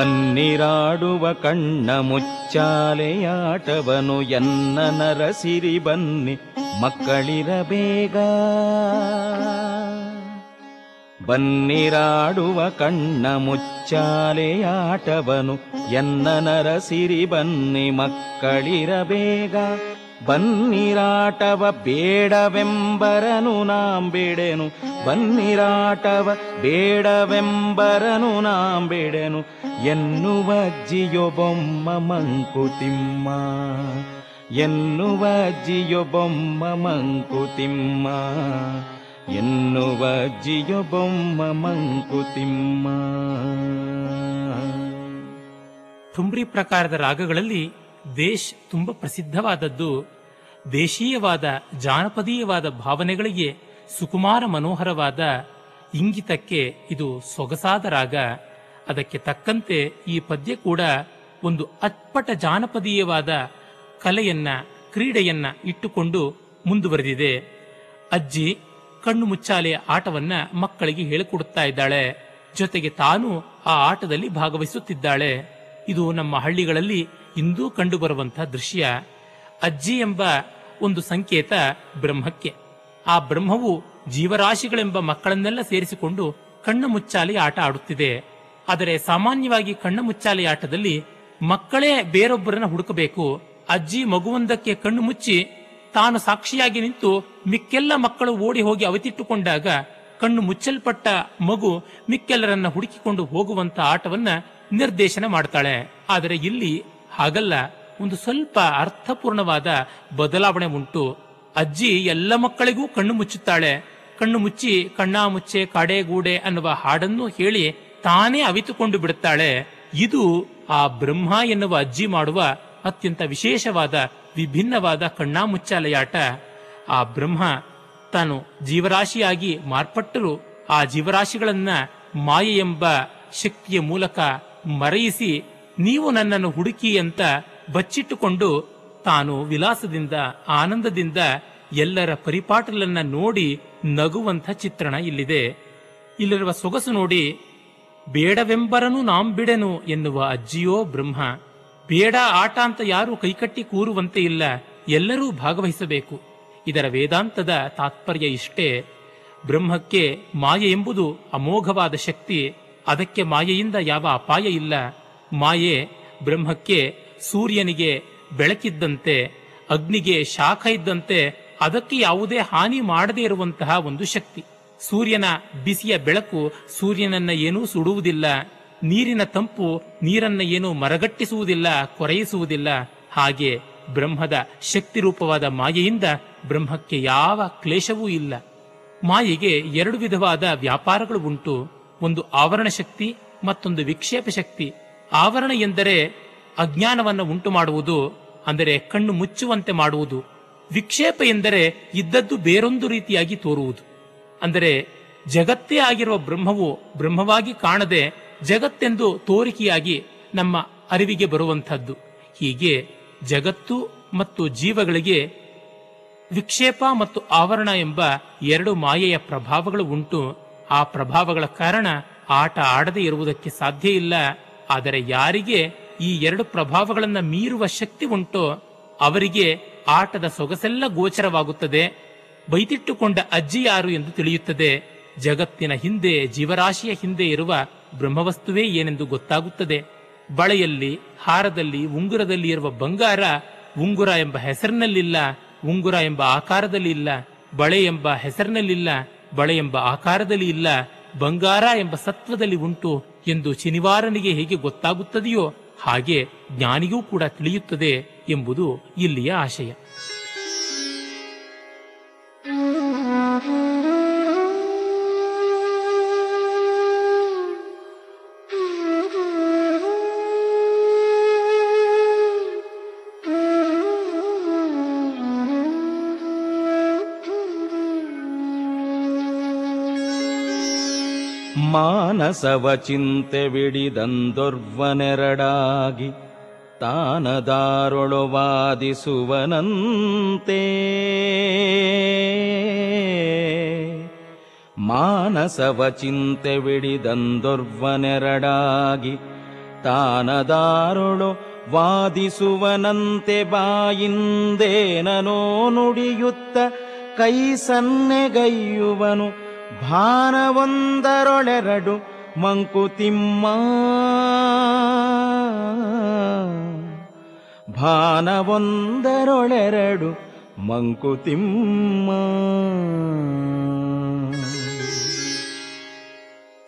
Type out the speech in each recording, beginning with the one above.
ಬನ್ನಿರಾಡುವ ಕಣ್ಣ ಮುಚ್ಚಾಲೆಯಾಟವನು ಎನ್ನ ನರಸಿರಿ ಬನ್ನಿ ಮಕ್ಕಳಿರ ಬೇಗ. ಬನ್ನಿರಾಡುವ ಕಣ್ಣ ಮುಚ್ಚಾಲೆಯಾಟವನು ಎನ್ನ ನರಸಿರಿ ಬನ್ನಿ ಮಕ್ಕಳಿರ ಬೇಗ. ಬನ್ನಿರಾಟವ ಬೇಡವೆಂಬರನು ನಾಂಬಿಡೆನು ಬನ್ನಿರಾಟವ ಬೇಡವೆಂಬರನು ನಾಂಬಿಡೆನು ಎನ್ನುವ ಜಿಯೊಬೊಮ್ಮ ಮಂಕುತಿಮ್ಮ. ಎನ್ನುವ ಜಿಯೊಬೊಮ್ಮ ಮಂಕುತಿಮ್ಮ. ಎನ್ನುವ ಜಿಯೊಬೊಮ್ಮ ಮಂಕುತಿಮ್ಮ. ತುಂಬ್ರಿ ಪ್ರಕಾರದ ರಾಗಗಳಲ್ಲಿ ದೇಶ್ ತುಂಬ ಪ್ರಸಿದ್ಧವಾದದ್ದು. ದೇಶೀಯವಾದ, ಜಾನಪದೀಯವಾದ ಭಾವನೆಗಳಿಗೆ ಸುಕುಮಾರ ಮನೋಹರವಾದ ಇಂಗಿತಕ್ಕೆ ಇದು ಸೊಗಸಾದ ರಾಗ. ಅದಕ್ಕೆ ತಕ್ಕಂತೆ ಈ ಪದ್ಯ ಕೂಡ ಒಂದು ಅತ್ಪಟ ಜಾನಪದೀಯವಾದ ಕಲೆಯನ್ನ, ಕ್ರೀಡೆಯನ್ನ ಇಟ್ಟುಕೊಂಡು ಮುಂದುವರೆದಿದೆ. ಅಜ್ಜಿ ಕಣ್ಣು ಮುಚ್ಚಾಲೆಯ ಆಟವನ್ನ ಮಕ್ಕಳಿಗೆ ಹೇಳಿಕೊಡುತ್ತಾ ಇದ್ದಾಳೆ. ಜೊತೆಗೆ ತಾನು ಆ ಆಟದಲ್ಲಿ ಭಾಗವಹಿಸುತ್ತಿದ್ದಾಳೆ. ಇದು ನಮ್ಮ ಹಳ್ಳಿಗಳಲ್ಲಿ ಇಂದೂ ಕಂಡುಬರುವಂತಹ ದೃಶ್ಯ ಅಜ್ಜಿ ಎಂಬ ಒಂದು ಸಂಕೇತ ಬ್ರಹ್ಮಕ್ಕೆ. ಆ ಬ್ರಹ್ಮವು ಜೀವರಾಶಿಗಳೆಂಬ ಮಕ್ಕಳನ್ನೆಲ್ಲ ಸೇರಿಸಿಕೊಂಡು ಕಣ್ಣು ಮುಚ್ಚಾಲಿ ಆಟ ಆಡುತ್ತಿದೆ. ಆದರೆ ಸಾಮಾನ್ಯವಾಗಿ ಕಣ್ಣು ಮುಚ್ಚಾಲಿ ಆಟದಲ್ಲಿ ಮಕ್ಕಳೇ ಬೇರೊಬ್ಬರನ್ನ ಹುಡುಕಬೇಕು. ಅಜ್ಜಿ ಮಗುವೊಂದಕ್ಕೆ ಕಣ್ಣು ಮುಚ್ಚಿ ತಾನು ಸಾಕ್ಷಿಯಾಗಿ ನಿಂತು ಮಿಕ್ಕೆಲ್ಲ ಮಕ್ಕಳು ಓಡಿ ಹೋಗಿ ಅವತಿಟ್ಟುಕೊಂಡಾಗ ಕಣ್ಣು ಮುಚ್ಚಲ್ಪಟ್ಟ ಮಗು ಮಿಕ್ಕೆಲ್ಲರನ್ನ ಹುಡುಕಿಕೊಂಡು ಹೋಗುವಂತ ಆಟವನ್ನ ನಿರ್ದೇಶನ ಮಾಡ್ತಾಳೆ. ಆದರೆ ಇಲ್ಲಿ ಹಾಗಲ್ಲ, ಒಂದು ಸ್ವಲ್ಪ ಅರ್ಥಪೂರ್ಣವಾದ ಬದಲಾವಣೆ ಉಂಟು. ಅಜ್ಜಿ ಎಲ್ಲ ಮಕ್ಕಳಿಗೂ ಕಣ್ಣು ಮುಚ್ಚುತ್ತಾಳೆ. ಕಣ್ಣು ಮುಚ್ಚಿ ಕಣ್ಣಾ ಮುಚ್ಚೆ ಕಾಡೆಗೂಡೆ ಅನ್ನುವ ಹಾಡನ್ನು ಹೇಳಿ ತಾನೇ ಅವಿತುಕೊಂಡು ಬಿಡುತ್ತಾಳೆ. ಇದು ಆ ಬ್ರಹ್ಮ ಎನ್ನುವ ಅಜ್ಜಿ ಮಾಡುವ ಅತ್ಯಂತ ವಿಶೇಷವಾದ, ವಿಭಿನ್ನವಾದ ಕಣ್ಣಾ ಮುಚ್ಚಾಲೆಯಾಟ. ಆ ಬ್ರಹ್ಮ ತಾನು ಜೀವರಾಶಿಯಾಗಿ ಮಾರ್ಪಟ್ಟರು. ಆ ಜೀವರಾಶಿಗಳನ್ನ ಮಾಯೆ ಎಂಬ ಶಕ್ತಿಯ ಮೂಲಕ ಮರೆಯಿಸಿ ನೀವು ನನ್ನನ್ನು ಹುಡುಕಿ ಅಂತ ಬಚ್ಚಿಟ್ಟುಕೊಂಡು ತಾನು ವಿಲಾಸದಿಂದ, ಆನಂದದಿಂದ ಎಲ್ಲರ ಪರಿಪಾಟಲನ್ನ ನೋಡಿ ನಗುವಂಥ ಚಿತ್ರಣ ಇಲ್ಲಿದೆ. ಇಲ್ಲಿರುವ ಸೊಗಸು ನೋಡಿ, ಬೇಡವೆಂಬರನು ನಾಂಬಿಡೆನು ಎನ್ನುವ ಅಜ್ಜಿಯೋ ಬ್ರಹ್ಮ, ಬೇಡ ಆಟ ಅಂತ ಯಾರು ಕೈಕಟ್ಟಿ ಕೂರುವಂತೆ ಇಲ್ಲ, ಎಲ್ಲರೂ ಭಾಗವಹಿಸಬೇಕು. ಇದರ ವೇದಾಂತದ ತಾತ್ಪರ್ಯ ಇಷ್ಟೇ. ಬ್ರಹ್ಮಕ್ಕೆ ಮಾಯೆ ಎಂಬುದು ಅಮೋಘವಾದ ಶಕ್ತಿ, ಅದಕ್ಕೆ ಮಾಯೆಯಿಂದ ಯಾವ ಅಪಾಯ ಇಲ್ಲ. ಮಾಯೆ ಬ್ರಹ್ಮಕ್ಕೆ ಸೂರ್ಯನಿಗೆ ಬೆಳಕಿದ್ದಂತೆ, ಅಗ್ನಿಗೆ ಶಾಖ ಇದ್ದಂತೆ ಅದಕ್ಕೆ ಯಾವುದೇ ಹಾನಿ ಮಾಡದೇ ಇರುವಂತಹ ಒಂದು ಶಕ್ತಿ. ಸೂರ್ಯನ ಬಿಸಿಯ ಬೆಳಕು ಸೂರ್ಯನನ್ನ ಏನೂ ಸುಡುವುದಿಲ್ಲ, ನೀರಿನ ತಂಪು ನೀರನ್ನ ಏನೂ ಮರಗಟ್ಟಿಸುವುದಿಲ್ಲ, ಕೊರೆಯಿಸುವುದಿಲ್ಲ. ಹಾಗೆ ಬ್ರಹ್ಮದ ಶಕ್ತಿ ರೂಪವಾದ ಮಾಯೆಯಿಂದ ಬ್ರಹ್ಮಕ್ಕೆ ಯಾವ ಕ್ಲೇಶವೂ ಇಲ್ಲ. ಮಾಯೆಗೆ ಎರಡು ವಿಧವಾದ ವ್ಯಾಪಾರಗಳು ಉಂಟು, ಒಂದು ಆವರಣ ಶಕ್ತಿ ಮತ್ತೊಂದು ವಿಕ್ಷೇಪ ಶಕ್ತಿ. ಆವರಣ ಎಂದರೆ ಅಜ್ಞಾನವನ್ನು ಉಂಟು ಮಾಡುವುದು ಅಂದರೆ ಕಣ್ಣು ಮುಚ್ಚುವಂತೆ ಮಾಡುವುದು. ವಿಕ್ಷೇಪ ಎಂದರೆ ಇದ್ದದ್ದು ಬೇರೊಂದು ರೀತಿಯಾಗಿ ತೋರುವುದು. ಅಂದರೆ ಜಗತ್ತೇ ಆಗಿರುವ ಬ್ರಹ್ಮವು ಬ್ರಹ್ಮವಾಗಿ ಕಾಣದೆ ಜಗತ್ತೆಂದು ತೋರಿಕೆಯಾಗಿ ನಮ್ಮ ಅರಿವಿಗೆ ಬರುವಂಥದ್ದು. ಹೀಗೆ ಜಗತ್ತು ಮತ್ತು ಜೀವಗಳಿಗೆ ವಿಕ್ಷೇಪ ಮತ್ತು ಆವರಣ ಎಂಬ ಎರಡು ಮಾಯೆಯ ಪ್ರಭಾವಗಳು ಉಂಟು. ಆ ಪ್ರಭಾವಗಳ ಕಾರಣ ಆಟ ಆಡದೇ ಇರುವುದಕ್ಕೆ ಸಾಧ್ಯ ಇಲ್ಲ. ಆದರೆ ಯಾರಿಗೆ ಈ ಎರಡು ಪ್ರಭಾವಗಳನ್ನು ಮೀರುವ ಶಕ್ತಿ ಉಂಟೋ ಅವರಿಗೆ ಆಟದ ಸೊಗಸೆಲ್ಲ ಗೋಚರವಾಗುತ್ತದೆ. ಬೈತಿಟ್ಟುಕೊಂಡ ಅಜ್ಜಿ ಯಾರು ಎಂದು ತಿಳಿಯುತ್ತದೆ. ಜಗತ್ತಿನ ಹಿಂದೆ, ಜೀವರಾಶಿಯ ಹಿಂದೆ ಇರುವ ಬ್ರಹ್ಮವಸ್ತುವೇ ಏನೆಂದು ಗೊತ್ತಾಗುತ್ತದೆ. ಬಳೆಯಲ್ಲಿ, ಹಾರದಲ್ಲಿ, ಉಂಗುರದಲ್ಲಿ ಇರುವ ಬಂಗಾರ ಉಂಗುರ ಎಂಬ ಹೆಸರಿನಲ್ಲಿಲ್ಲ, ಉಂಗುರ ಎಂಬ ಆಕಾರದಲ್ಲಿ ಇಲ್ಲ, ಬಳೆ ಎಂಬ ಹೆಸರಿನಲ್ಲಿಲ್ಲ, ಬಳೆ ಎಂಬ ಆಕಾರದಲ್ಲಿ ಇಲ್ಲ ಬಂಗಾರ ಎಂಬ ಸತ್ವದಲ್ಲಿ ಉಂಟು ಎಂದು ಶನಿವಾರನಿಗೆ ಹೇಗೆ ಗೊತ್ತಾಗುತ್ತದೆಯೋ ಹಾಗೆ ಜ್ಞಾನಿಗೂ ಕೂಡ ತಿಳಿಯುತ್ತದೆ ಎಂಬುದು ಇಲ್ಲಿಯ ಆಶಯ. ಮಾನಸವ ಚಿಂತೆ ಬಿಡಿದಂದೊರ್ವನೆರಡಾಗಿ ತಾನದಾರೊಳು ವಾದಿಸುವನಂತೆ ಮಾನಸವ ಚಿಂತೆ ಬಿಡಿದಂದೊರ್ವನೆರಡಾಗಿ ತಾನದಾರೊಳು ವಾದಿಸುವನಂತೆ ಬಾಯಿಂದೇನನೋ ನುಡಿಯುತ್ತ ಕೈ ಸನ್ನೆಗೈಯುವನು ಭಾನವೊಂದರೊಳೆರಡು ಮಂಕುತಿಮ್ಮ. ಭಾನವೊಂದರೊಳೆರಡು ಮಂಕುತಿಮ್ಮ.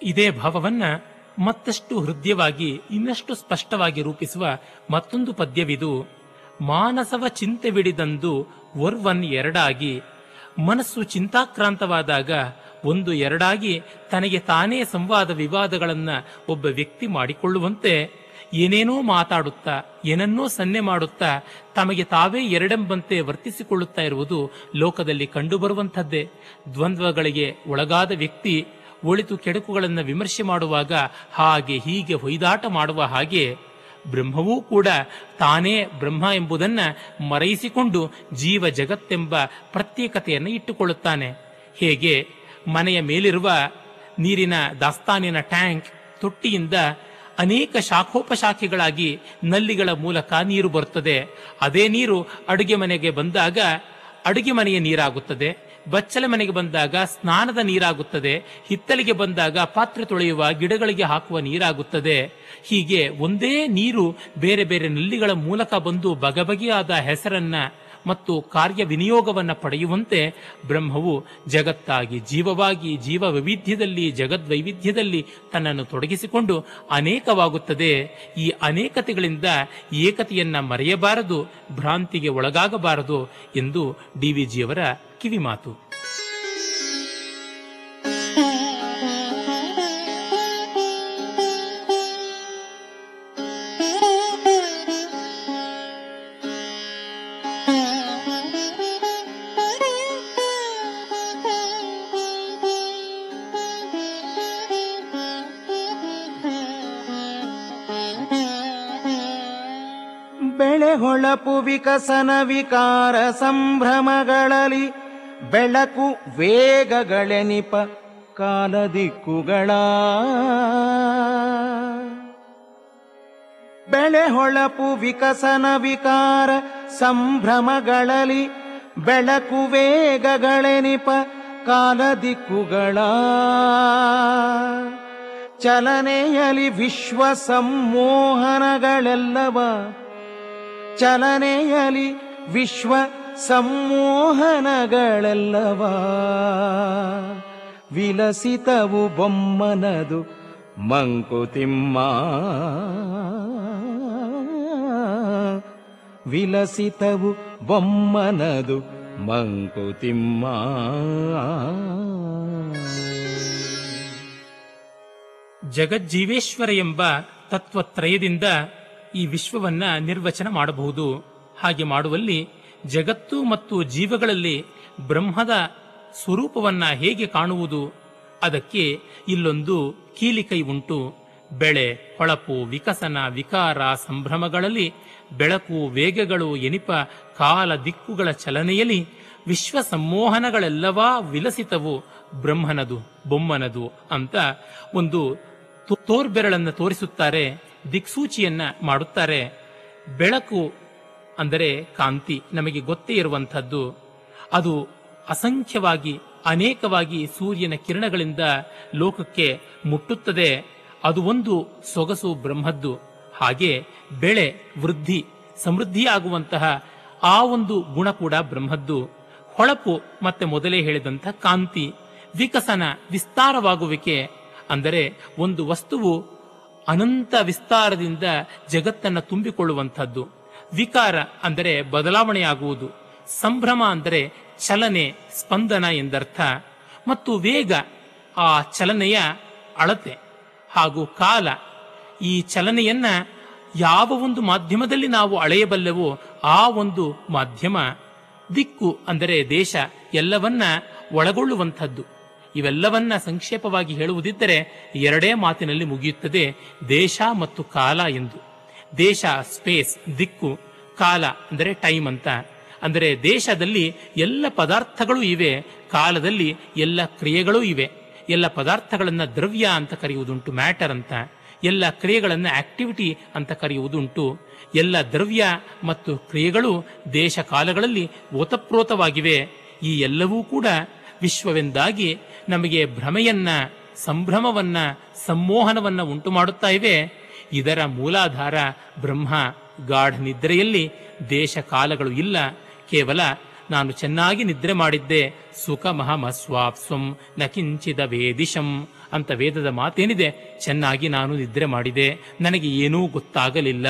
ಇದೇ ಭಾವವನ್ನ ಮತ್ತಷ್ಟು ಹೃದಯವಾಗಿ, ಇನ್ನಷ್ಟು ಸ್ಪಷ್ಟವಾಗಿ ರೂಪಿಸುವ ಮತ್ತೊಂದು ಪದ್ಯವಿದು, ಮಾನಸವ ಚಿಂತೆ ಬಿಡಿದಂದು ಒರ್ವನ್ ಎರಡಾಗಿ, ಮನಸ್ಸು ಚಿಂತಾಕ್ರಾಂತವಾದಾಗ ಒಂದು ಎರಡಾಗಿ ತನಗೆ ತಾನೇ ಸಂವಾದ ವಿವಾದಗಳನ್ನು ಒಬ್ಬ ವ್ಯಕ್ತಿ ಮಾಡಿಕೊಳ್ಳುವಂತೆ ಏನೇನೋ ಮಾತಾಡುತ್ತಾ, ಏನನ್ನೋ ಸನ್ನೆ ಮಾಡುತ್ತಾ, ತಮಗೆ ತಾವೇ ಎರಡೆಂಬಂತೆ ವರ್ತಿಸಿಕೊಳ್ಳುತ್ತಾ ಇರುವುದು ಲೋಕದಲ್ಲಿ ಕಂಡುಬರುವಂಥದ್ದೇ. ದ್ವಂದ್ವಗಳಿಗೆ ಒಳಗಾದ ವ್ಯಕ್ತಿ ಒಳಿತು ಕೆಡುಕುಗಳನ್ನು ವಿಮರ್ಶೆ ಮಾಡುವಾಗ ಹಾಗೆ ಹೀಗೆ ಹೊಯ್ದಾಟ ಮಾಡುವ ಹಾಗೆ ಬ್ರಹ್ಮವೂ ಕೂಡ ತಾನೇ ಬ್ರಹ್ಮ ಎಂಬುದನ್ನ ಮರೆಯಿಸಿಕೊಂಡು ಜೀವ ಜಗತ್ತೆಂಬ ಪ್ರತ್ಯೇಕತೆಯನ್ನು ಇಟ್ಟುಕೊಳ್ಳುತ್ತಾನೆ. ಹೇಗೆ? ಮನೆಯ ಮೇಲಿರುವ ನೀರಿನ ದಾಸ್ತಾನಿನ ಟ್ಯಾಂಕ್ ತೊಟ್ಟಿಯಿಂದ ಅನೇಕ ಶಾಖೋಪಶಾಖೆಗಳಾಗಿ ನಲ್ಲಿಗಳ ಮೂಲಕ ನೀರು ಬರುತ್ತದೆ. ಅದೇ ನೀರು ಅಡುಗೆ ಮನೆಗೆ ಬಂದಾಗ ಅಡುಗೆ ಮನೆಯ ನೀರಾಗುತ್ತದೆ. ಬಚ್ಚಲ ಮನೆಗೆ ಬಂದಾಗ ಸ್ನಾನದ ನೀರಾಗುತ್ತದೆ. ಹಿತ್ತಲಿಗೆ ಬಂದಾಗ ಪಾತ್ರೆ ತೊಳೆಯುವ ಗಿಡಗಳಿಗೆ ಹಾಕುವ ನೀರಾಗುತ್ತದೆ. ಹೀಗೆ ಒಂದೇ ನೀರು ಬೇರೆ ಬೇರೆ ನಲ್ಲಿಗಳ ಮೂಲಕ ಬಂದು ಬಗೆಬಗೆಯಾದ ಹೆಸರನ್ನ ಮತ್ತು ಕಾರ್ಯ ವಿನಿಯೋಗವನ್ನು ಪಡೆಯುವಂತೆ ಬ್ರಹ್ಮವು ಜಗತ್ತಾಗಿ ಜೀವವಾಗಿ ಜೀವ ವೈವಿಧ್ಯದಲ್ಲಿ ಜಗದ್ವೈವಿಧ್ಯದಲ್ಲಿ ತನ್ನನ್ನು ತೊಡಗಿಸಿಕೊಂಡು ಅನೇಕವಾಗುತ್ತದೆ. ಈ ಅನೇಕತೆಗಳಿಂದ ಏಕತೆಯನ್ನು ಮರೆಯಬಾರದು, ಭ್ರಾಂತಿಗೆ ಒಳಗಾಗಬಾರದು ಎಂದು ಡಿ ವಿ ಜಿಯವರ ಕಿವಿಮಾತು. ಹೊಳಪು ವಿಕಸನ ವಿಕಾರ ಸಂಭ್ರಮಗಳಲ್ಲಿ ಬೆಳಕು ವೇಗಗಳೆನಿಪ ಕಾಲ ದಿಕ್ಕುಗಳ ಬೆಳೆ ಹೊಳಪು ವಿಕಸನ ವಿಕಾರ ಸಂಭ್ರಮಗಳಲ್ಲಿ ಬೆಳಕು ವೇಗಗಳೆನಿಪ ಕಾಲ ದಿಕ್ಕುಗಳ ಚಲನೆಯಲ್ಲಿ ವಿಶ್ವ ಸಂಮೋಹನಗಳೆಲ್ಲವ ಚಲನೆಯಲಿ ವಿಶ್ವ ಸಂಮೋಹನಗಳೆಲ್ಲವ. ವಿಲಸಿತವು ಬೊಮ್ಮನದು ಮಂಕುತಿಮ್ಮ. ವಿಲಸಿತವು ಬೊಮ್ಮನದು ಮಂಕುತಿಮ್ಮ. ಜಗಜ್ಜೀವೇಶ್ವರ ಎಂಬ ತತ್ವತ್ರಯದಿಂದ ಈ ವಿಶ್ವವನ್ನ ನಿರ್ವಚನ ಮಾಡಬಹುದು. ಹಾಗೆ ಮಾಡುವಲ್ಲಿ ಜಗತ್ತು ಮತ್ತು ಜೀವಗಳಲ್ಲಿ ಬ್ರಹ್ಮದ ಸ್ವರೂಪವನ್ನ ಹೇಗೆ ಕಾಣುವುದು? ಅದಕ್ಕೆ ಇಲ್ಲೊಂದು ಕೀಲಿಕೈ ಉಂಟು. ಬೆಳೆ, ಹೊಳಪು, ವಿಕಸನ, ವಿಕಾರ, ಸಂಭ್ರಮಗಳಲ್ಲಿ ಬೆಳಕು, ವೇಗಗಳು ಎನಿಪ ಕಾಲ ದಿಕ್ಕುಗಳ ಚಲನೆಯಲ್ಲಿ ವಿಶ್ವ ಸಂಮೋಹನಗಳೆಲ್ಲವಾ ವಿಲಸಿತವು. ಬ್ರಹ್ಮನದು, ಬೊಮ್ಮನದು ಅಂತ ಒಂದು ತೋರ್ಬೆರಳನ್ನು ತೋರಿಸುತ್ತಾರೆ. ದಿಕ್ಸೂಚಿಯನ್ನ ಮಾಡುತ್ತಾರೆ. ಬೆಳಕು ಅಂದರೆ ಕಾಂತಿ ನಮಗೆ ಗೊತ್ತೇ ಇರುವಂಥದ್ದು. ಅದು ಅಸಂಖ್ಯವಾಗಿ, ಅನೇಕವಾಗಿ ಸೂರ್ಯನ ಕಿರಣಗಳಿಂದ ಲೋಕಕ್ಕೆ ಮುಟ್ಟುತ್ತದೆ. ಅದು ಒಂದು ಸೊಗಸು ಬ್ರಹ್ಮದ್ದು. ಹಾಗೆ ಬೆಳೆ, ವೃದ್ಧಿ, ಸಮೃದ್ಧಿಯಾಗುವಂತಹ ಆ ಒಂದು ಗುಣ ಕೂಡ ಬ್ರಹ್ಮದ್ದು. ಹೊಳಪು ಮತ್ತೆ ಮೊದಲೇ ಹೇಳಿದಂಥ ಕಾಂತಿ, ವಿಕಸನ ವಿಸ್ತಾರವಾಗುವಿಕೆ, ಅಂದರೆ ಒಂದು ವಸ್ತುವು ಅನಂತ ವಿಸ್ತಾರದಿಂದ ಜಗತ್ತನ್ನು ತುಂಬಿಕೊಳ್ಳುವಂಥದ್ದು. ವಿಕಾರ ಅಂದರೆ ಬದಲಾವಣೆಯಾಗುವುದು. ಸಂಭ್ರಮ ಅಂದರೆ ಚಲನೆ, ಸ್ಪಂದನ ಎಂದರ್ಥ. ಮತ್ತು ವೇಗ ಆ ಚಲನೆಯ ಅಳತೆ ಹಾಗೂ ಕಾಲ. ಈ ಚಲನೆಯನ್ನ ಯಾವ ಒಂದು ಮಾಧ್ಯಮದಲ್ಲಿ ನಾವು ಅಳೆಯಬಲ್ಲೆವೋ ಆ ಒಂದು ಮಾಧ್ಯಮ. ದಿಕ್ಕು ಅಂದರೆ ದೇಶ ಎಲ್ಲವನ್ನ ಒಳಗೊಳ್ಳುವಂಥದ್ದು. ಇವೆಲ್ಲವನ್ನ ಸಂಕ್ಷೇಪವಾಗಿ ಹೇಳುವುದಿದ್ದರೆ ಎರಡೇ ಮಾತಿನಲ್ಲಿ ಮುಗಿಯುತ್ತದೆ ದೇಶ ಮತ್ತು ಕಾಲ ಎಂದು. ದೇಶ ಸ್ಪೇಸ್ ದಿಕ್ಕು, ಕಾಲ ಅಂದರೆ ಟೈಮ್ ಅಂತ. ಅಂದರೆ ದೇಶದಲ್ಲಿ ಎಲ್ಲ ಪದಾರ್ಥಗಳು ಇವೆ, ಕಾಲದಲ್ಲಿ ಎಲ್ಲ ಕ್ರಿಯೆಗಳೂ ಇವೆ. ಎಲ್ಲ ಪದಾರ್ಥಗಳನ್ನು ದ್ರವ್ಯ ಅಂತ ಕರೆಯುವುದುಂಟು ಮ್ಯಾಟರ್ ಅಂತ. ಎಲ್ಲ ಕ್ರಿಯೆಗಳನ್ನು ಆಕ್ಟಿವಿಟಿ ಅಂತ ಕರೆಯುವುದುಂಟು. ಎಲ್ಲ ದ್ರವ್ಯ ಮತ್ತು ಕ್ರಿಯೆಗಳು ದೇಶ ಕಾಲಗಳಲ್ಲಿ ಓತಪ್ರೋತವಾಗಿವೆ. ಈ ಎಲ್ಲವೂ ಕೂಡ ವಿಶ್ವವೆಂದಾಗಿ ನಮಗೆ ಭ್ರಮೆಯನ್ನ, ಸಂಭ್ರಮವನ್ನ, ಸಂಮೋಹನವನ್ನ ಉಂಟು ಮಾಡುತ್ತಾ ಇವೆ. ಇದರ ಮೂಲಾಧಾರ ಬ್ರಹ್ಮ, ಗಾಢ ನಿದ್ರೆಯಲ್ಲಿ ದೇಶ ಕಾಲಗಳು ಇಲ್ಲ. ಕೇವಲ ನಾನು ಚೆನ್ನಾಗಿ ನಿದ್ರೆ ಮಾಡಿದ್ದೆ. ಸುಖ ಮಹಮಸ್ವಾಪ್ಸ್ವಂ ನ ಕಿಂಚಿದ ವೇದಿಶಂ ಅಂತ ವೇದದ ಮಾತೇನಿದೆ. ಚೆನ್ನಾಗಿ ನಾನು ನಿದ್ರೆ ಮಾಡಿದೆ. ನನಗೆ ಏನೂ ಗೊತ್ತಾಗಲಿಲ್ಲ.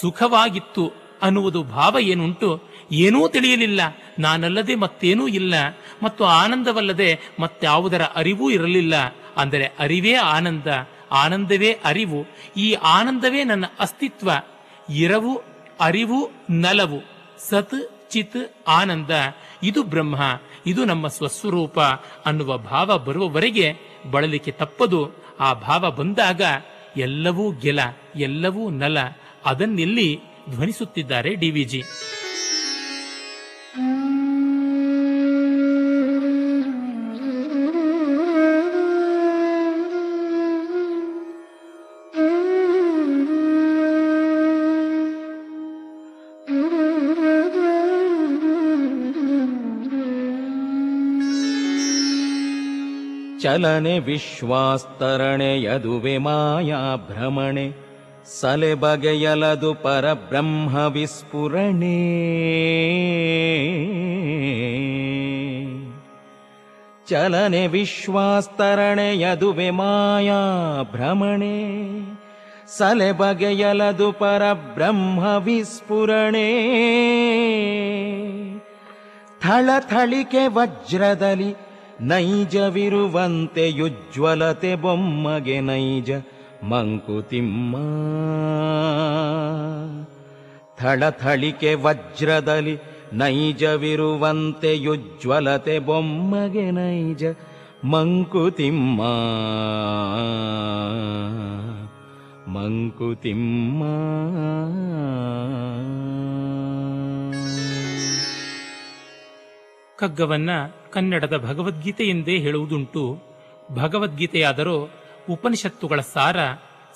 ಸುಖವಾಗಿತ್ತು ಅನ್ನುವುದು ಭಾವ ಏನುಂಟು? ಏನೂ ತಿಳಿಯಲಿಲ್ಲ. ನಾನಲ್ಲದೆ ಮತ್ತೇನೂ ಇಲ್ಲ. ಮತ್ತು ಆನಂದವಲ್ಲದೆ ಮತ್ತಾವುದರ ಅರಿವೂ ಇರಲಿಲ್ಲ. ಅಂದರೆ ಅರಿವೇ ಆನಂದ. ಆನಂದವೇ ಅರಿವು. ಈ ಆನಂದವೇ ನನ್ನ ಅಸ್ತಿತ್ವ. ಇರವು, ಅರಿವು, ನಲವು. ಸತ್, ಚಿತ್, ಆನಂದ. ಇದು ಬ್ರಹ್ಮ. ಇದು ನಮ್ಮ ಸ್ವಸ್ವರೂಪ ಅನ್ನುವ ಭಾವ ಬರುವವರೆಗೆ ಬಳಲಿಕೆ ತಪ್ಪದು. ಆ ಭಾವ ಬಂದಾಗ ಎಲ್ಲವೂ ಗೆಲ, ಎಲ್ಲವೂ ನಲ. ಅದನ್ನಿಲ್ಲಿ ಧ್ವನಿಸುತ್ತಿದ್ದಾರೆ ಡಿವಿಜಿ ಚಲನೆ ವಿಶ್ವಾಸ್ತರಣೆ ಯದುವೆ ಮಾಯಾ ಭ್ರಮಣೆ ಸಲೆ ಬಗೆಯಲದು ಪರಬ್ರಹ್ಮ ವಿಸ್ಫುರಣೆ. ಚಲನೆ ವಿಶ್ವಾಸ್ತರಣೆ ಯದುವೆ ಮಾಯಾ ಭ್ರಮಣೆ ಸಲೆ ಬಗೆಯಲದು ಪರಬ್ರಹ್ಮ ವಿಸ್ಫುರಣೆ. ಥಳಥಳಿಕೆ ವಜ್ರದಲ್ಲಿ ನೈಜವಿರುವಂತೆ ಯುಜ್ವಲತೆ ಬೊಮ್ಮಗೆ ನೈಜ ಮಂಕುತಿಮ್ಮ. ಥಳಥಳಿಕೆ ವಜ್ರದಲ್ಲಿ ನೈಜವಿರುವಂತೆ ಯುಜ್ವಲತೆ ಬೊಮ್ಮಗೆ ನೈಜ ಮಂಕುತಿಮ್ಮ. ಮಂಕುತಿಮ್ಮ. ಕಗ್ಗವನ್ನ ಕನ್ನಡದ ಭಗವದ್ಗೀತೆ ಎಂದೇ ಹೇಳುವುದುಂಟು. ಭಗವದ್ಗೀತೆಯಾದರೋ ಉಪನಿಷತ್ತುಗಳ ಸಾರ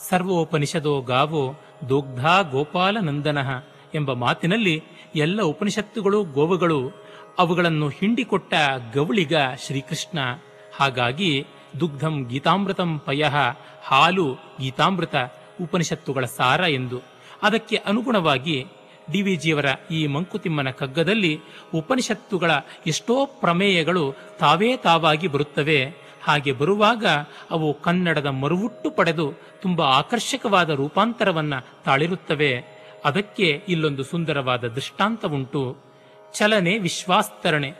ಸರ್ವೋಪನಿಷದೋ ಗಾವೋ ದೋಗ್ಧಾ ಗೋಪಾಲ ನಂದನಃ ಎಂಬ ಮಾತಿನಲ್ಲಿ ಎಲ್ಲ ಉಪನಿಷತ್ತುಗಳು, ಗೋವುಗಳು ಅವುಗಳನ್ನು ಹಿಂಡಿಕೊಟ್ಟ ಗವಳಿಗ ಶ್ರೀಕೃಷ್ಣ. ಹಾಗಾಗಿ ದುಗ್ಧಂ ಗೀತಾಮೃತಂ ಪಯಃ ಹಾಲು ಗೀತಾಮೃತ ಉಪನಿಷತ್ತುಗಳ ಸಾರ ಎಂದು. ಅದಕ್ಕೆ ಅನುಗುಣವಾಗಿ ಡಿವಿಜಿಯವರ ಈ ಮಂಕುತಿಮ್ಮನ ಕಗ್ಗದಲ್ಲಿ ಉಪನಿಷತ್ತುಗಳ ಎಷ್ಟೋ ಪ್ರಮೇಯಗಳು ತಾವೇ ತಾವಾಗಿ ಬರುತ್ತವೆ. ಹಾಗೆ ಬರುವಾಗ ಅವು ಕನ್ನಡದ ಮರುವುಟ್ಟು ಪಡೆದು ತುಂಬ ಆಕರ್ಷಕವಾದ ರೂಪಾಂತರವನ್ನ ತಾಳಿರುತ್ತವೆ. ಅದಕ್ಕೆ ಇಲ್ಲೊಂದು ಸುಂದರವಾದ ದೃಷ್ಟಾಂತವುಂಟು. ಚಲನೆ ವಿಶ್ವಾಸ್ತರಣೆ.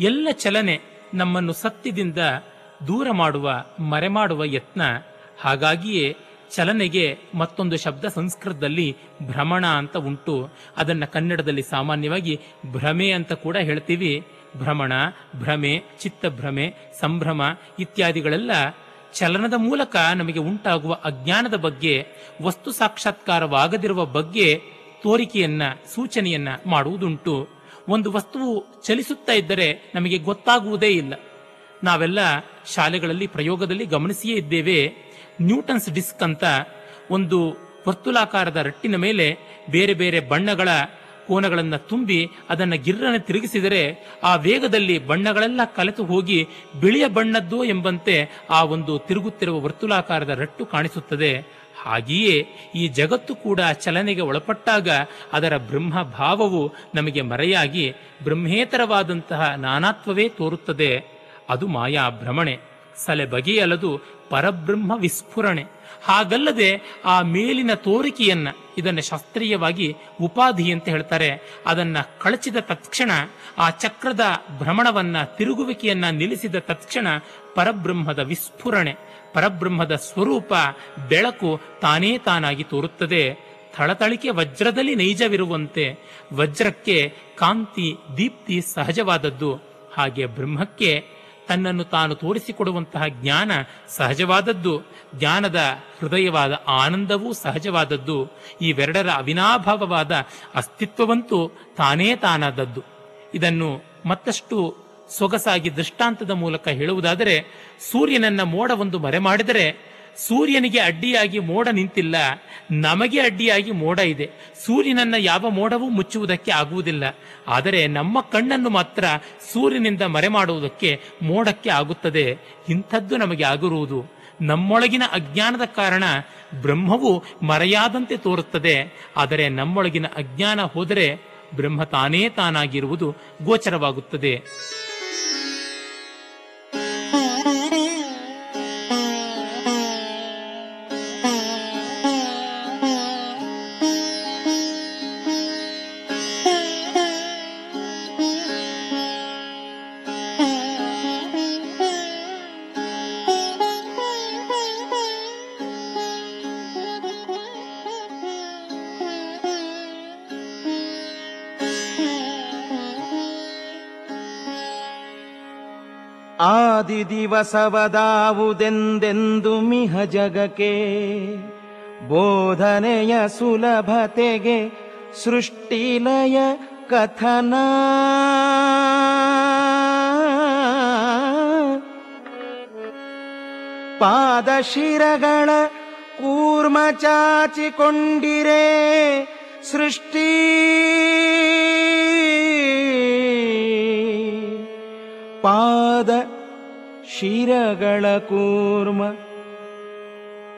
ಎಲ್ಲ ಚಲನೆ ನಮ್ಮನ್ನು ಸತ್ಯದಿಂದ ದೂರ ಮಾಡುವ, ಮರೆಮಾಡುವ ಯತ್ನ. ಹಾಗಾಗಿಯೇ ಚಲನೆಗೆ ಮತ್ತೊಂದು ಶಬ್ದ ಸಂಸ್ಕೃತದಲ್ಲಿ ಭ್ರಮಣ ಅಂತ ಉಂಟು. ಅದನ್ನು ಕನ್ನಡದಲ್ಲಿ ಸಾಮಾನ್ಯವಾಗಿ ಭ್ರಮೆ ಅಂತ ಕೂಡ ಹೇಳ್ತೀವಿ. ಭ್ರಮಣ, ಭ್ರಮೆ, ಚಿತ್ತಭ್ರಮೆ, ಸಂಭ್ರಮ ಇತ್ಯಾದಿಗಳೆಲ್ಲ ಚಲನದ ಮೂಲಕ ನಮಗೆ ಉಂಟಾಗುವ ಅಜ್ಞಾನದ ಬಗ್ಗೆ, ವಸ್ತು ಸಾಕ್ಷಾತ್ಕಾರವಾಗದಿರುವ ಬಗ್ಗೆ ತೋರಿಕೆಯನ್ನ, ಸೂಚನೆಯನ್ನ ಮಾಡುವುದುಂಟು. ಒಂದು ವಸ್ತುವು ಚಲಿಸುತ್ತಾ ಇದ್ದರೆ ನಮಗೆ ಗೊತ್ತಾಗುವುದೇ ಇಲ್ಲ. ನಾವೆಲ್ಲ ಶಾಲೆಗಳಲ್ಲಿ ಪ್ರಯೋಗದಲ್ಲಿ ಗಮನಿಸಿಯೇ ಇದ್ದೇವೆ. ನ್ಯೂಟನ್ಸ್ ಡಿಸ್ಕ್ ಅಂತ ಒಂದು ವರ್ತುಲಾಕಾರದ ರಟ್ಟಿನ ಮೇಲೆ ಬೇರೆ ಬೇರೆ ಬಣ್ಣಗಳ ಕೋನಗಳನ್ನು ತುಂಬಿ ಅದನ್ನು ಗಿರ್ರನ್ನು ತಿರುಗಿಸಿದರೆ ಆ ವೇಗದಲ್ಲಿ ಬಣ್ಣಗಳೆಲ್ಲ ಕಲೆತು ಹೋಗಿ ಬಿಳಿಯ ಬಣ್ಣದ್ದು ಎಂಬಂತೆ ಆ ಒಂದು ತಿರುಗುತ್ತಿರುವ ವರ್ತುಲಾಕಾರದ ರಟ್ಟು ಕಾಣಿಸುತ್ತದೆ. ಹಾಗೆಯೇ ಈ ಜಗತ್ತು ಕೂಡ ಚಲನೆಗೆ ಒಳಪಟ್ಟಾಗ ಅದರ ಬ್ರಹ್ಮ ಭಾವವು ನಮಗೆ ಮರೆಯಾಗಿ ಬ್ರಹ್ಮೇತರವಾದಂತಹ ನಾನಾತ್ವವೇ ತೋರುತ್ತದೆ. ಅದು ಮಾಯಾ ಭ್ರಮಣೆ. ಸಲೆ ಬಗೆಯಲದು ಪರಬ್ರಹ್ಮ ವಿಸ್ಫುರಣೆ. ಹಾಗಲ್ಲದೆ ಆ ಮೇಲಿನ ತೋರಿಕೆಯನ್ನ ಇದನ್ನು ಶಾಸ್ತ್ರೀಯವಾಗಿ ಉಪಾಧಿ ಅಂತ ಹೇಳ್ತಾರೆ. ಅದನ್ನ ಕಳಚಿದ ತತ್ಕ್ಷಣ ಆ ಚಕ್ರದ ಭ್ರಮಣವನ್ನ, ತಿರುಗುವಿಕೆಯನ್ನ ನಿಲ್ಲಿಸಿದ ತತ್ಕ್ಷಣ ಪರಬ್ರಹ್ಮದ ವಿಸ್ಫುರಣೆ, ಪರಬ್ರಹ್ಮದ ಸ್ವರೂಪ ಬೆಳಕು ತಾನೇ ತಾನಾಗಿ ತೋರುತ್ತದೆ. ಥಳಥಳಿಕೆ ವಜ್ರದಲ್ಲಿ ನೈಜವಿರುವಂತೆ, ವಜ್ರಕ್ಕೆ ಕಾಂತಿ ದೀಪ್ತಿ ಸಹಜವಾದದ್ದು. ಹಾಗೆ ಬ್ರಹ್ಮಕ್ಕೆ ತನ್ನನ್ನು ತಾನು ತೋರಿಸಿಕೊಡುವಂತಹ ಜ್ಞಾನ ಸಹಜವಾದದ್ದು. ಜ್ಞಾನದ ಹೃದಯವಾದ ಆನಂದವೂ ಸಹಜವಾದದ್ದು. ಇವೆರಡರ ಅವಿನಾಭಾವವಾದ ಅಸ್ತಿತ್ವವಂತೂ ತಾನೇ ತಾನಾದದ್ದು. ಇದನ್ನು ಮತ್ತಷ್ಟು ಸೊಗಸಾಗಿ ದೃಷ್ಟಾಂತದ ಮೂಲಕ ಹೇಳುವುದಾದರೆ, ಸೂರ್ಯನನ್ನ ಮೋಡವೊಂದು ಮರೆ ಮಾಡಿದರೆ ಸೂರ್ಯನಿಗೆ ಅಡ್ಡಿಯಾಗಿ ಮೋಡ ನಿಂತಿಲ್ಲ. ನಮಗೆ ಅಡ್ಡಿಯಾಗಿ ಮೋಡ ಇದೆ. ಸೂರ್ಯನನ್ನ ಯಾವ ಮೋಡವೂ ಮುಚ್ಚುವುದಕ್ಕೆ ಆಗುವುದಿಲ್ಲ. ಆದರೆ ನಮ್ಮ ಕಣ್ಣನ್ನು ಮಾತ್ರ ಸೂರ್ಯನಿಂದ ಮರೆ ಮಾಡುವುದಕ್ಕೆ ಮೋಡಕ್ಕೆ ಆಗುತ್ತದೆ. ಇಂಥದ್ದು ನಮಗೆ ಆಗಿರುವುದು. ನಮ್ಮೊಳಗಿನ ಅಜ್ಞಾನದ ಕಾರಣ ಬ್ರಹ್ಮವು ಮರೆಯಾದಂತೆ ತೋರುತ್ತದೆ. ಆದರೆ ನಮ್ಮೊಳಗಿನ ಅಜ್ಞಾನ ಹೋದರೆ ಬ್ರಹ್ಮ ತಾನೇ ತಾನಾಗಿರುವುದು ಗೋಚರವಾಗುತ್ತದೆ. ಆದಿ ದಿವಸವದಾವುದೆಂದೆಂದು ಮಿಹ ಜಗಕ್ಕೆ ಬೋಧನೆಯ ಸುಲಭತೆಗೆ ಸೃಷ್ಟಿಲಯ ಕಥನ. ಪಾದಶಿರಗಳ ಕೂರ್ಮ ಚಾಚಿಕೊಂಡಿರೆ ಸೃಷ್ಟಿ. ಪಾದ ಶಿರಗಳ ಕೂರ್ಮ.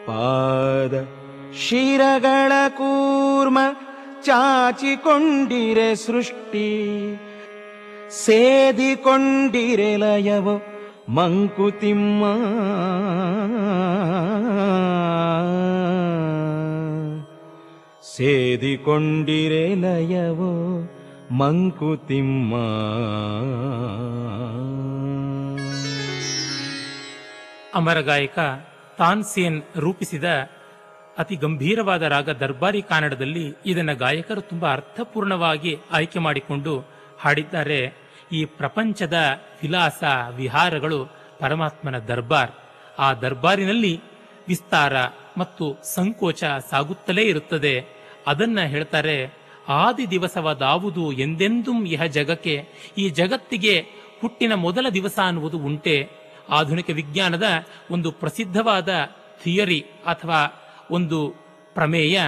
ಪಾದ ಶಿರಗಳ ಕೂರ್ಮ ಚಾಚಿಕೊಂಡಿರೆ ಸೃಷ್ಟಿ. ಸೇದಿಕೊಂಡಿರೆ ಲಯವ ಮಂಕುತಿಮ್ಮ. ಸೇದಿಕೊಂಡಿರೆ ಲಯವು ಮಂಕುತಿಮ್ಮ. ಅಮರ ಗಾಯಕ ತಾನ್ಸೇನ್ ರೂಪಿಸಿದ ಅತಿ ಗಂಭೀರವಾದ ರಾಗ ದರ್ಬಾರಿ ಕನ್ನಡದಲ್ಲಿ ಇದನ್ನು ಗಾಯಕರು ತುಂಬ ಅರ್ಥಪೂರ್ಣವಾಗಿ ಆಯ್ಕೆ ಮಾಡಿಕೊಂಡು ಹಾಡಿದ್ದಾರೆ. ಈ ಪ್ರಪಂಚದ ವಿಲಾಸ ವಿಹಾರಗಳು ಪರಮಾತ್ಮನ ದರ್ಬಾರ್. ಆ ದರ್ಬಾರಿನಲ್ಲಿ ವಿಸ್ತಾರ ಮತ್ತು ಸಂಕೋಚ ಸಾಗುತ್ತಲೇ ಇರುತ್ತದೆ. ಅದನ್ನ ಹೇಳ್ತಾರೆ, ಆದಿ ದಿವಸವಾದಾವುದು ಎಂದೆಂದೂ ಇಹ ಜಗಕ್ಕೆ, ಈ ಜಗತ್ತಿಗೆ ಹುಟ್ಟಿನ ಮೊದಲ ದಿವಸ ಅನ್ನುವುದು ಉಂಟೆ. ಆಧುನಿಕ ವಿಜ್ಞಾನದ ಒಂದು ಪ್ರಸಿದ್ಧವಾದ ಥಿಯರಿ ಅಥವಾ ಒಂದು ಪ್ರಮೇಯ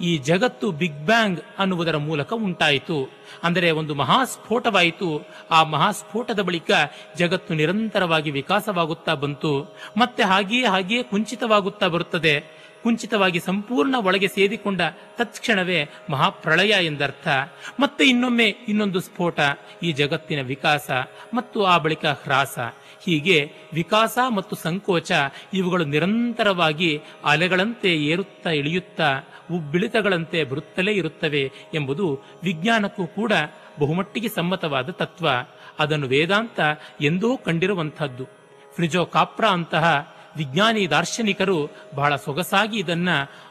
ಈ ಜಗತ್ತು ಬಿಗ್ ಬ್ಯಾಂಗ್ ಅನ್ನುವುದರ ಮೂಲಕ ಉಂಟಾಯಿತು. ಅಂದರೆ ಒಂದು ಮಹಾಸ್ಫೋಟವಾಯಿತು. ಆ ಮಹಾಸ್ಫೋಟದ ಬಳಿಕ ಜಗತ್ತು ನಿರಂತರವಾಗಿ ವಿಕಾಸವಾಗುತ್ತಾ ಬಂತು. ಮತ್ತೆ ಹಾಗೆಯೇ ಹಾಗೆಯೇ ಕುಂಚಿತವಾಗುತ್ತಾ ಬರುತ್ತದೆ. ಕುಂಚಿತವಾಗಿ ಸಂಪೂರ್ಣ ಒಳಗೆ ಸೇರಿಕೊಂಡ ತತ್ಕ್ಷಣವೇ ಮಹಾಪ್ರಳಯ ಎಂದರ್ಥ. ಮತ್ತೆ ಇನ್ನೊಮ್ಮೆ ಇನ್ನೊಂದು ಸ್ಫೋಟ, ಈ ಜಗತ್ತಿನ ವಿಕಾಸ ಮತ್ತು ಆ ಬಳಿಕ ಹ್ರಾಸ. ಹೀಗೆ ವಿಕಾಸ ಮತ್ತು ಸಂಕೋಚ ಇವುಗಳು ನಿರಂತರವಾಗಿ ಅಲೆಗಳಂತೆ ಏರುತ್ತಾ ಇಳಿಯುತ್ತಾ, ಉಬ್ಬಿಳಿತಗಳಂತೆ ಬರುತ್ತಲೇ ಇರುತ್ತವೆ ಎಂಬುದು ವಿಜ್ಞಾನಕ್ಕೂ ಕೂಡ ಬಹುಮಟ್ಟಿಗೆ ಸಮ್ಮತವಾದ ತತ್ವ. ಅದನ್ನು ವೇದಾಂತ ಎಂದೂ ಕಂಡಿರುವಂಥದ್ದು. ಫ್ರಿಜೋ ಕಾಪ್ರಾ ಅಂತಹ ವಿಜ್ಞಾನಿ ದಾರ್ಶನಿಕರು ಬಹಳ ಸೊಗಸಾಗಿ ಇದನ್ನ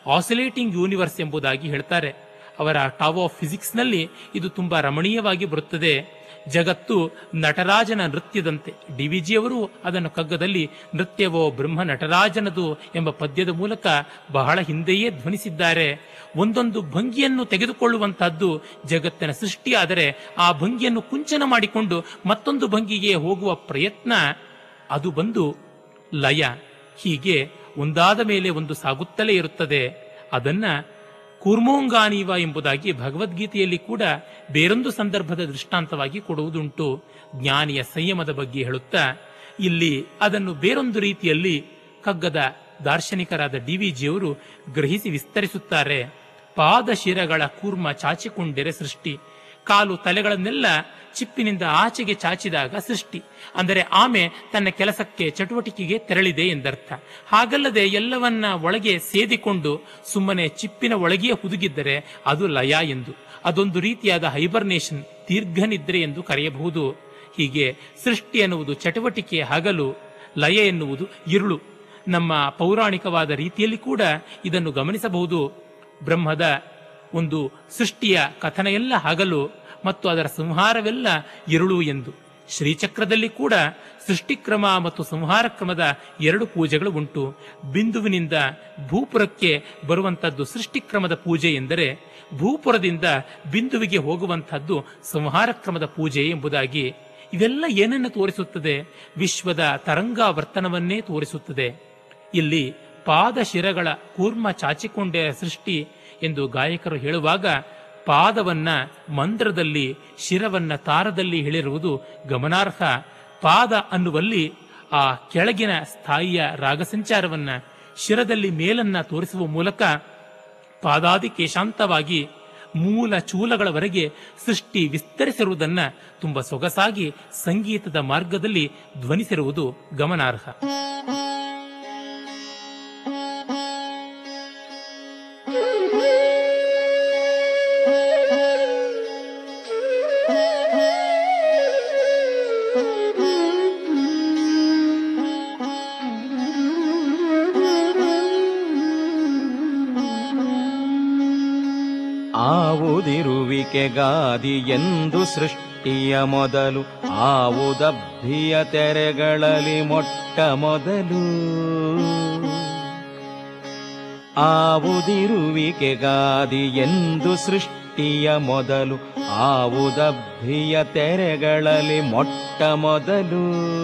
ಆಸಿಲೇಟಿಂಗ್ ಯೂನಿವರ್ಸ್ ಎಂಬುದಾಗಿ ಹೇಳ್ತಾರೆ. ಅವರ ಟಾವ್ ಆಫ್ ಫಿಸಿಕ್ಸ್ನಲ್ಲಿ ಇದು ತುಂಬಾ ರಮಣೀಯವಾಗಿ ಬರುತ್ತದೆ. ಜಗತ್ತು ನಟರಾಜನ ನೃತ್ಯದಂತೆ. ಡಿ ವಿ ಜಿಯವರು ಅದನ್ನು ಕಗ್ಗದಲ್ಲಿ ನೃತ್ಯವೋ ಬ್ರಹ್ಮ ನಟರಾಜನದು ಎಂಬ ಪದ್ಯದ ಮೂಲಕ ಬಹಳ ಹಿಂದೆಯೇ ಧ್ವನಿಸಿದ್ದಾರೆ. ಒಂದೊಂದು ಭಂಗಿಯನ್ನು ತೆಗೆದುಕೊಳ್ಳುವಂತಹದ್ದು ಜಗತ್ತಿನ ಸೃಷ್ಟಿಯಾದರೆ ಆ ಭಂಗಿಯನ್ನು ಕುಂಚನ ಮಾಡಿಕೊಂಡು ಮತ್ತೊಂದು ಭಂಗಿಗೆ ಹೋಗುವ ಪ್ರಯತ್ನ ಅದು ಬಂದು ಲಯ. ಹೀಗೆ ಒಂದಾದ ಮೇಲೆ ಒಂದು ಸಾಗುತ್ತಲೇ ಇರುತ್ತದೆ. ಅದನ್ನ ಕೂರ್ಮೋಂಗಾನೀವ ಎಂಬುದಾಗಿ ಭಗವದ್ಗೀತೆಯಲ್ಲಿ ಕೂಡ ಬೇರೊಂದು ಸಂದರ್ಭದ ದೃಷ್ಟಾಂತವಾಗಿ ಕೊಡುವುದುಂಟು. ಜ್ಞಾನಿಯ ಸಂಯಮದ ಬಗ್ಗೆ ಹೇಳುತ್ತಾ, ಇಲ್ಲಿ ಅದನ್ನು ಬೇರೊಂದು ರೀತಿಯಲ್ಲಿ ಕಗ್ಗದ ದಾರ್ಶನಿಕರಾದ ಡಿ ಜಿಯವರು ಗ್ರಹಿಸಿ ವಿಸ್ತರಿಸುತ್ತಾರೆ. ಪಾದಶಿರಗಳ ಕೂರ್ಮ ಚಾಚಿಕೊಂಡಿರೆ ಸೃಷ್ಟಿ. ಕಾಲು ತಲೆಗಳನ್ನೆಲ್ಲ ಚಿಪ್ಪಿನಿಂದ ಆಚೆಗೆ ಚಾಚಿದಾಗ ಸೃಷ್ಟಿ. ಅಂದರೆ ಆಮೆ ತನ್ನ ಕೆಲಸಕ್ಕೆ ಚಟುವಟಿಕೆಗೆ ತೆರಳಿದೆ ಎಂದರ್ಥ. ಹಾಗಲ್ಲದೆ ಎಲ್ಲವನ್ನ ಒಳಗೆ ಸೇದಿಕೊಂಡು ಸುಮ್ಮನೆ ಚಿಪ್ಪಿನ ಒಳಗೆಯೇ ಹುದುಗಿದ್ದರೆ ಅದು ಲಯ ಎಂದು. ಅದೊಂದು ರೀತಿಯಾದ ಹೈಬರ್ನೇಷನ್, ದೀರ್ಘನಿದ್ರೆ ಎಂದು ಕರೆಯಬಹುದು. ಹೀಗೆ ಸೃಷ್ಟಿ ಎನ್ನುವುದು ಚಟುವಟಿಕೆ ಹಗಲು, ಲಯ ಎನ್ನುವುದು ಇರುಳು. ನಮ್ಮ ಪೌರಾಣಿಕವಾದ ರೀತಿಯಲ್ಲಿ ಕೂಡ ಇದನ್ನು ಗಮನಿಸಬಹುದು. ಬ್ರಹ್ಮದ ಒಂದು ಸೃಷ್ಟಿಯ ಕಥನ ಎಲ್ಲ ಹಗಲು ಮತ್ತು ಅದರ ಸಂಹಾರವೆಲ್ಲ ಎರಳು ಎಂದು. ಶ್ರೀಚಕ್ರದಲ್ಲಿ ಕೂಡ ಸೃಷ್ಟಿಕ್ರಮ ಮತ್ತು ಸಂಹಾರ ಕ್ರಮದ ಎರಡು ಪೂಜೆಗಳು ಉಂಟು. ಬಿಂದುವಿನಿಂದ ಭೂಪುರಕ್ಕೆ ಬರುವಂತಹದ್ದು ಸೃಷ್ಟಿಕ್ರಮದ ಪೂಜೆ ಎಂದರೆ ಭೂಪುರದಿಂದ ಬಿಂದುವಿಗೆ ಹೋಗುವಂತಹದ್ದು ಸಂಹಾರ ಕ್ರಮದ ಪೂಜೆ ಎಂಬುದಾಗಿ. ಇವೆಲ್ಲ ಏನನ್ನು ತೋರಿಸುತ್ತದೆ? ವಿಶ್ವದ ತರಂಗಾವರ್ತನವನ್ನೇ ತೋರಿಸುತ್ತದೆ. ಇಲ್ಲಿ ಪಾದ ಶಿರಗಳ ಕೂರ್ಮ ಚಾಚಿಕೊಂಡೆಯ ಸೃಷ್ಟಿ ಎಂದು ಗಾಯಕರು ಹೇಳುವಾಗ ಪಾದವನ್ನ ಮಂತ್ರದಲ್ಲಿ ಶಿರವನ್ನ ತಾರದಲ್ಲಿ ಹೇಳಿರುವುದು ಗಮನಾರ್ಹ. ಪಾದ ಅನ್ನುವಲ್ಲಿ ಆ ಕೆಳಗಿನ ಸ್ಥಾಯಿಯ ರಾಗಸಂಚಾರವನ್ನ, ಶಿರದಲ್ಲಿ ಮೇಲನ್ನ ತೋರಿಸುವ ಮೂಲಕ ಪಾದಾದಿ ಕೇಶಾಂತವಾಗಿ ಮೂಲ ಚೂಲಗಳವರೆಗೆ ಸೃಷ್ಟಿ ವಿಸ್ತರಿಸಿರುವುದನ್ನ ತುಂಬಾ ಸೊಗಸಾಗಿ ಸಂಗೀತದ ಮಾರ್ಗದಲ್ಲಿ ಧ್ವನಿಸಿರುವುದು ಗಮನಾರ್ಹ. ಆವುದಿರುವಿಕೆಗಾದಿ ಎಂದು ಸೃಷ್ಟಿಯ ಮೊದಲು ಆವುದಬ್ಬಿಯ ತೆರೆಗಳಲ್ಲಿ ಮೊಟ್ಟ ಮೊದಲು. ಆವುದಿರುವಿಕೆಗಾದಿ ಎಂದು ಸೃಷ್ಟಿಯ ಮೊದಲು ಆವುದಬ್ಬಿಯ ತೆರೆಗಳಲ್ಲಿ ಮೊಟ್ಟ ಮೊದಲು.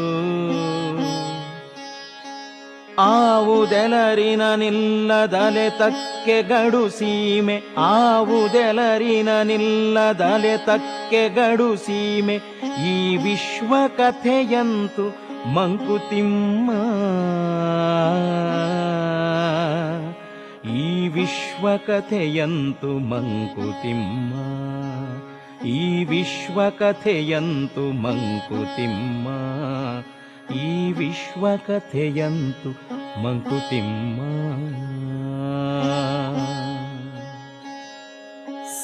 ಆವುದೆಲರಿನ ನಿಲ್ಲದಲೆ ತಕ್ಕೆ ಗಡು ಸೀಮೆ, ಆವುದೆಲರಿನ ನಿಲ್ಲದಲೆ ತಕ್ಕೆ ಗಡು ಸೀಮೆ. ಈ ವಿಶ್ವ ಕಥೆಯಂತು ಮಂಕುತಿಮ್ಮ. ಈ ವಿಶ್ವ ಕಥೆಯಂತು ಮಂಕುತಿಮ್ಮ. ಈ ವಿಶ್ವ ಕಥೆಯಂತು ಮಂಕುತಿಮ್ಮ. ಈ ವಿಶ್ವಕಥೆಯಂತು ಮಂಕುತಿಮ್ಮ.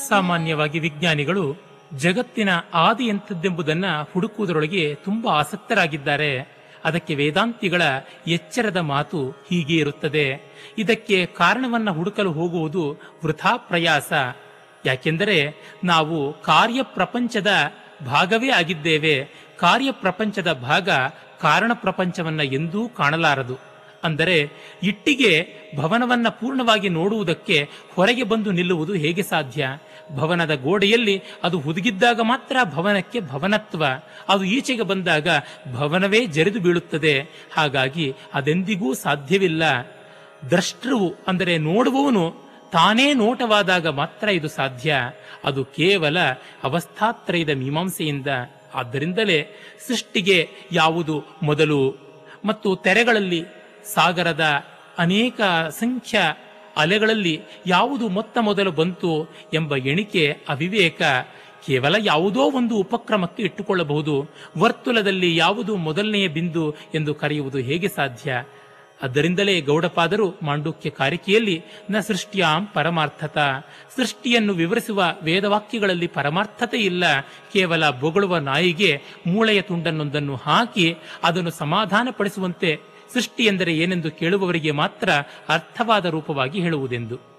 ಸಾಮಾನ್ಯವಾಗಿ ವಿಜ್ಞಾನಿಗಳು ಜಗತ್ತಿನ ಆದಿ ಎಂಥದ್ದೆಂಬುದನ್ನು ಹುಡುಕುವುದರೊಳಗೆ ತುಂಬಾ ಆಸಕ್ತರಾಗಿದ್ದಾರೆ. ಅದಕ್ಕೆ ವೇದಾಂತಿಗಳ ಎಚ್ಚರದ ಮಾತು ಹೀಗೆ ಇರುತ್ತದೆ. ಇದಕ್ಕೆ ಕಾರಣವನ್ನ ಹುಡುಕಲು ಹೋಗುವುದು ವೃಥಾ ಪ್ರಯಾಸ. ಯಾಕೆಂದರೆ ನಾವು ಕಾರ್ಯ ಪ್ರಪಂಚದ ಭಾಗವೇ ಆಗಿದ್ದೇವೆ. ಕಾರ್ಯ ಪ್ರಪಂಚದ ಭಾಗ ಕಾರಣ ಪ್ರಪಂಚವನ್ನ ಎಂದೂ ಕಾಣಲಾರದು. ಅಂದರೆ ಇಟ್ಟಿಗೆ ಭವನವನ್ನ ಪೂರ್ಣವಾಗಿ ನೋಡುವುದಕ್ಕೆ ಹೊರಗೆ ಬಂದು ನಿಲ್ಲುವುದು ಹೇಗೆ ಸಾಧ್ಯ? ಭವನದ ಗೋಡೆಯಲ್ಲಿ ಅದು ಹುದುಗಿದ್ದಾಗ ಮಾತ್ರ ಭವನಕ್ಕೆ ಭವನತ್ವ, ಅದು ಈಚೆಗೆ ಬಂದಾಗ ಭವನವೇ ಜರಿದು ಬೀಳುತ್ತದೆ. ಹಾಗಾಗಿ ಅದೆಂದಿಗೂ ಸಾಧ್ಯವಿಲ್ಲ. ದ್ರಷ್ಟೃವು ಅಂದರೆ ನೋಡುವವನು ತಾನೇ ನೋಟವಾದಾಗ ಮಾತ್ರ ಇದು ಸಾಧ್ಯ. ಅದು ಕೇವಲ ಅವಸ್ಥಾತ್ರಯದ ಮೀಮಾಂಸೆಯಿಂದ. ಆದ್ದರಿಂದಲೇ ಸೃಷ್ಟಿಗೆ ಯಾವುದು ಮೊದಲು ಮತ್ತು ತೆರೆಗಳಲ್ಲಿ ಸಾಗರದ ಅನೇಕ ಸಂಖ್ಯ ಅಲೆಗಳಲ್ಲಿ ಯಾವುದು ಮೊತ್ತ ಮೊದಲು ಬಂತು ಎಂಬ ಎಣಿಕೆ ಅವಿವೇಕ ಕೇವಲ ಯಾವುದೋ ಒಂದು ಉಪಕ್ರಮಕ್ಕೆ ಇಟ್ಟುಕೊಳ್ಳಬಹುದು ವರ್ತುಲದಲ್ಲಿ ಯಾವುದು ಮೊದಲನೆಯ ಬಿಂದು ಎಂದು ಕರೆಯುವುದು ಹೇಗೆ ಸಾಧ್ಯ? ಅದರಿಂದಲೇ ಗೌಡಪಾದರು ಮಾಂಡುಕ್ಯ ಕಾರಿಕೆಯಲ್ಲಿ ನ ಸೃಷ್ಟ್ಯಾಂ ಪರಮಾರ್ಥತ. ಸೃಷ್ಟಿಯನ್ನು ವಿವರಿಸುವ ವೇದವಾಕ್ಯಗಳಲ್ಲಿ ಪರಮಾರ್ಥತೆ ಇಲ್ಲ. ಕೇವಲ ಬೊಗಳುವ ನಾಯಿಗೆ ಮೂಳೆಯ ತುಂಡನ್ನೊಂದನ್ನು ಹಾಕಿ ಅದನ್ನು ಸಮಾಧಾನಪಡಿಸುವಂತೆ ಸೃಷ್ಟಿ ಎಂದರೆ ಏನೆಂದು ಕೇಳುವವರಿಗೆ ಮಾತ್ರ ಅರ್ಥವಾದ ರೂಪವಾಗಿ ಹೇಳುವುದೆಂದು.